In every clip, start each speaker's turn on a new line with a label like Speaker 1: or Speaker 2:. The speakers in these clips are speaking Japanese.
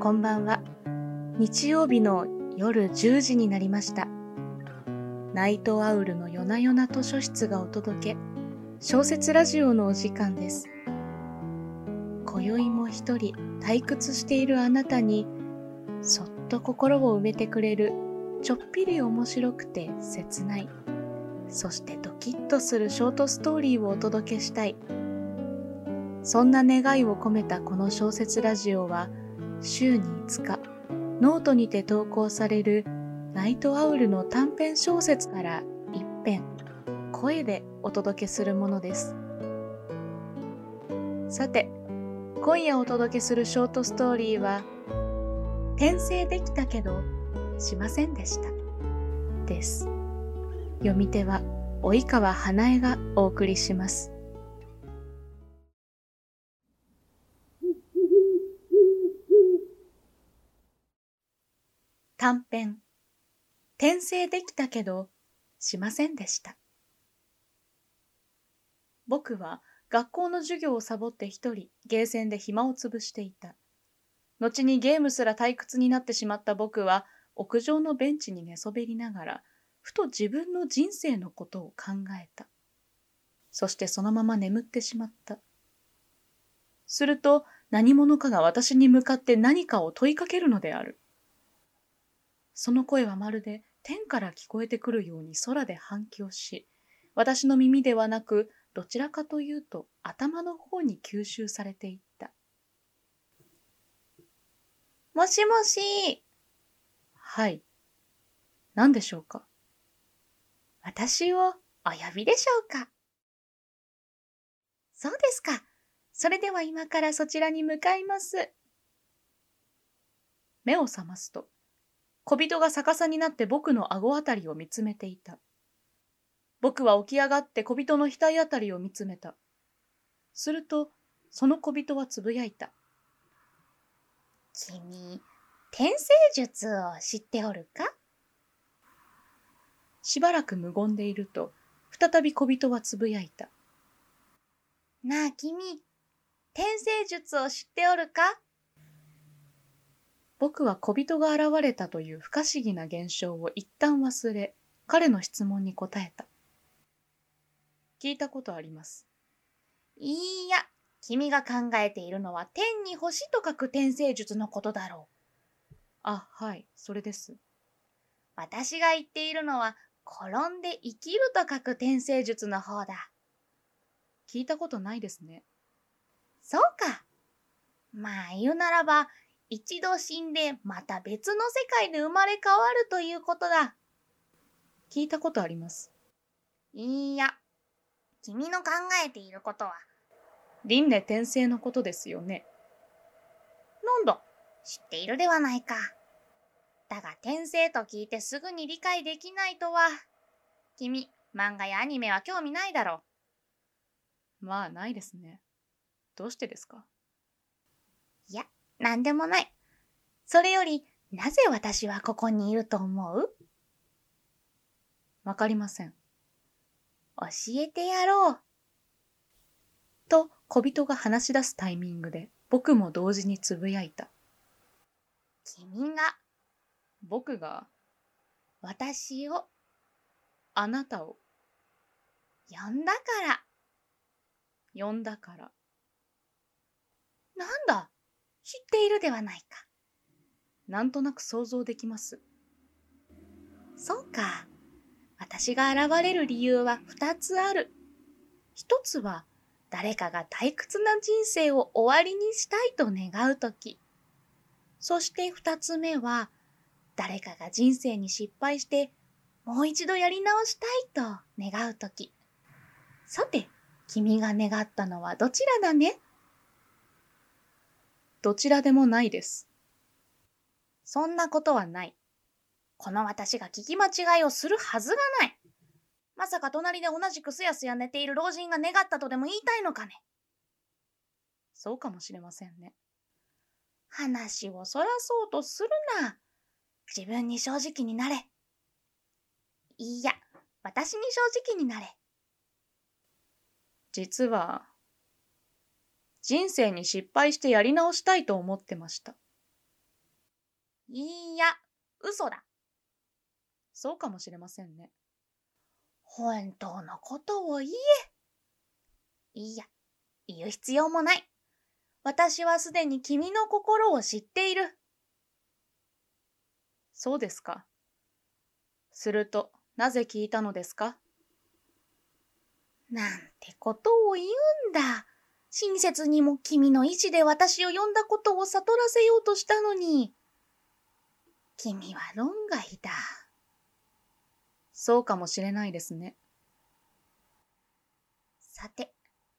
Speaker 1: こんばんは。日曜日の夜10時になりました。ナイトアウルの夜な夜な図書室がお届け、小説ラジオのお時間です。今宵も一人退屈しているあなたに、そっと心を埋めてくれる、ちょっぴり面白くて切ない、そしてドキッとするショートストーリーをお届けしたい。そんな願いを込めたこの小説ラジオは、週に5日、ノートにて投稿されるナイトアウルの短編小説から一編、声でお届けするものです。さて、今夜お届けするショートストーリーは、転生できたけど、しませんでした。です。読み手は、及川花江がお送りします。短編。転生できたけどしませんでした。僕は学校の授業をサボって一人ゲーセンで暇を潰していた。後にゲームすら退屈になってしまった僕は屋上のベンチに寝そべりながらふと自分の人生のことを考えた。そしてそのまま眠ってしまった。すると何者かが私に向かって何かを問いかけるのである。その声はまるで天から聞こえてくるように空で反響し、私の耳ではなく、どちらかというと頭の方に吸収されていった。もしもし。はい。何でしょうか？私をお呼びでしょうか？そうですか。それでは今からそちらに向かいます。目を覚ますと、小人が逆さになって僕の顎あたりを見つめていた。僕は起き上がって小人の額あたりを見つめた。すると、その小人はつぶやいた。
Speaker 2: 君、転生術を知っておるか？
Speaker 1: しばらく無言でいると、再び小人はつぶやいた。
Speaker 2: なあ君、転生術を知っておるか？
Speaker 1: 僕は小人が現れたという不可思議な現象を一旦忘れ、彼の質問に答えた。聞いたことあります。
Speaker 2: いいや、君が考えているのは天に星と書く転生術のことだろう。
Speaker 1: あ、はい、それです。
Speaker 2: 私が言っているのは、転んで生きると書く転生術の方だ。
Speaker 1: 聞いたことないですね。
Speaker 2: そうか。まあ言うならば、一度死んでまた別の世界で生まれ変わるということだ。
Speaker 1: 聞いたことあります？
Speaker 2: いいや、君の考えていることは、
Speaker 1: 輪廻転生のことですよね。
Speaker 2: なんだ、知っているではないか。だが転生と聞いてすぐに理解できないとは。君、漫画やアニメは興味ないだろ
Speaker 1: まあ、ないですね。どうしてですか？
Speaker 2: いや、なんでもない。それより、なぜ私はここにいると思う？
Speaker 1: わかりません。
Speaker 2: 教えてやろう。
Speaker 1: と、小人が話し出すタイミングで、僕も同時につぶやいた。
Speaker 2: 君が、
Speaker 1: 僕が、
Speaker 2: 私を、
Speaker 1: あなたを、
Speaker 2: 呼んだから。
Speaker 1: 呼んだから。
Speaker 2: なんだ、知っているではないか。
Speaker 1: なんとなく想像できます。
Speaker 2: そうか。私が現れる理由は二つある。一つは、誰かが退屈な人生を終わりにしたいと願うとき。そして二つ目は、誰かが人生に失敗して、もう一度やり直したいと願うとき。さて、君が願ったのはどちらだね？
Speaker 1: どちらでもないです。
Speaker 2: そんなことはない。この私が聞き間違いをするはずがない。まさか隣で同じくすやすや寝ている老人が願ったとでも言いたいのかね
Speaker 1: そうかもしれませんね。
Speaker 2: 話をそらそうとするな。自分に正直になれ。いいや、私に正直になれ。
Speaker 1: 実は、人生に失敗してやり直したいと思ってました。
Speaker 2: いいや、嘘だ。
Speaker 1: そうかもしれませんね。
Speaker 2: 本当のことを言え。いいや、言う必要もない。私はすでに君の心を知っている。
Speaker 1: そうですか。すると、なぜ聞いたのですか
Speaker 2: なんてことを言うんだ。親切にも君の意志で私を呼んだことを悟らせようとしたのに。君は論外だ。
Speaker 1: そうかもしれないですね。
Speaker 2: さて、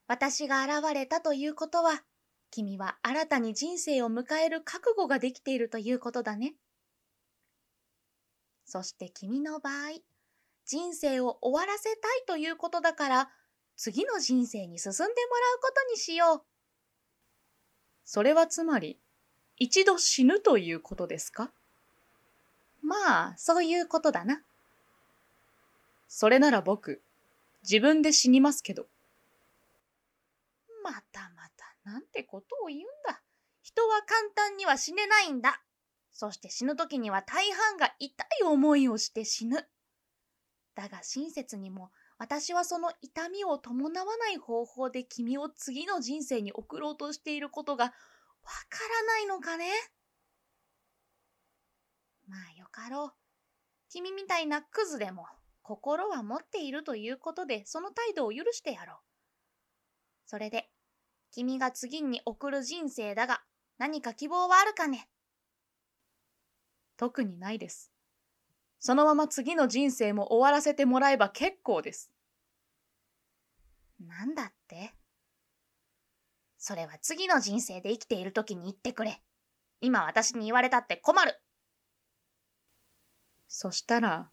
Speaker 2: 私が現れたということは、君は新たに人生を迎える覚悟ができているということだね。そして君の場合、人生を終わらせたいということだから、次の人生に進んでもらうことにしよう。
Speaker 1: それはつまり、一度死ぬということですか？
Speaker 2: まあ、そういうことだな。
Speaker 1: それなら僕、自分で死にますけど。
Speaker 2: またまた、なんてことを言うんだ。人は簡単には死ねないんだ。そして死ぬ時には大半が痛い思いをして死ぬ。だが親切にも私はその痛みを伴わない方法で君を次の人生に送ろうとしていることがわからないのかね？まあよかろう。君みたいなクズでも心は持っているということでその態度を許してやろう。それで、君が次に送る人生だが何か希望はあるかね？
Speaker 1: 特にないです。そのまま次の人生も終わらせてもらえば結構です。
Speaker 2: なんだって？それは次の人生で生きている時に言ってくれ。今私に言われたって困る。
Speaker 1: そしたら、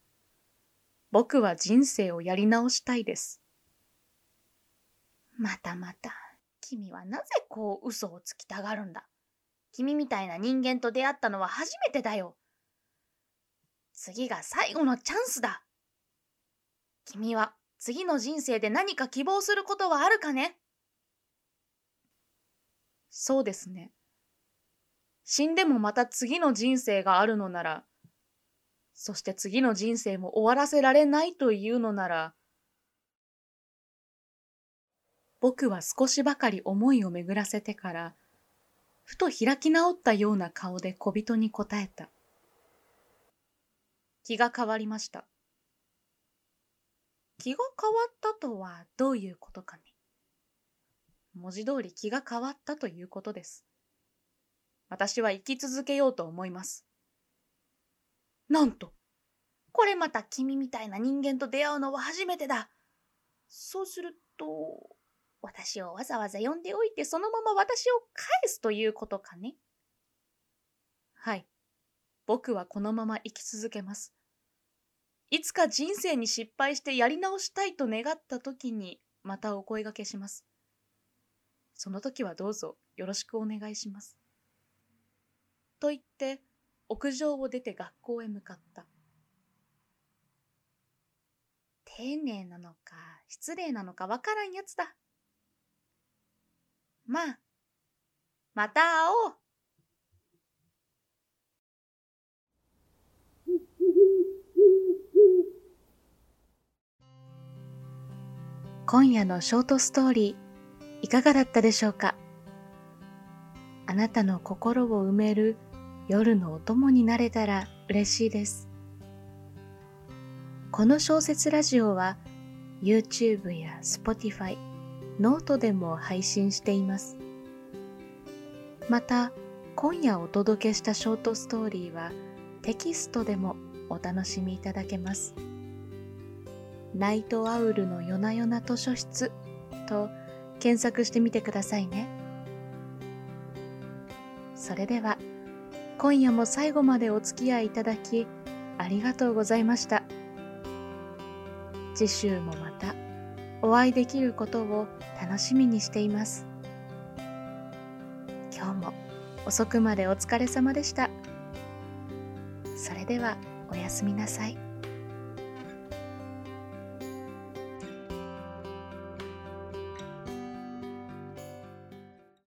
Speaker 1: 僕は人生をやり直したいです。
Speaker 2: またまた、君はなぜこう嘘をつきたがるんだ？君みたいな人間と出会ったのは初めてだよ。次が最後のチャンスだ。君は次の人生で何か希望することはあるかね？
Speaker 1: そうですね。死んでもまた次の人生があるのなら、そして次の人生も終わらせられないというのなら、僕は少しばかり思いを巡らせてから、ふと開き直ったような顔で小人に答えた。気が変わりました。
Speaker 2: 気が変わったとはどういうことかね。
Speaker 1: 文字通り気が変わったということです。私は生き続けようと思います。
Speaker 2: なんと、これまた君みたいな人間と出会うのは初めてだ。そうすると、私をわざわざ呼んでおいてそのまま私を返すということかね。
Speaker 1: はい。僕はこのまま生き続けます。いつか人生に失敗してやり直したいと願った時にまたお声がけします。その時はどうぞよろしくお願いします。と言って屋上を出て学校へ向かった。
Speaker 2: 丁寧なのか失礼なのかわからんやつだ。まあ、また会おう。
Speaker 1: 今夜のショートストーリーいかがだったでしょうか？あなたの心を埋める夜のお供になれたら嬉しいです。この小説ラジオは YouTube や Spotify、 note でも配信しています。また、今夜お届けしたショートストーリーはテキストでもお楽しみいただけます。ナイトアウルの夜な夜な図書室と検索してみてくださいね。それでは今夜も最後までお付き合いいただきありがとうございました。次週もまたお会いできることを楽しみにしています。今日も遅くまでお疲れ様でした。それではおやすみなさい。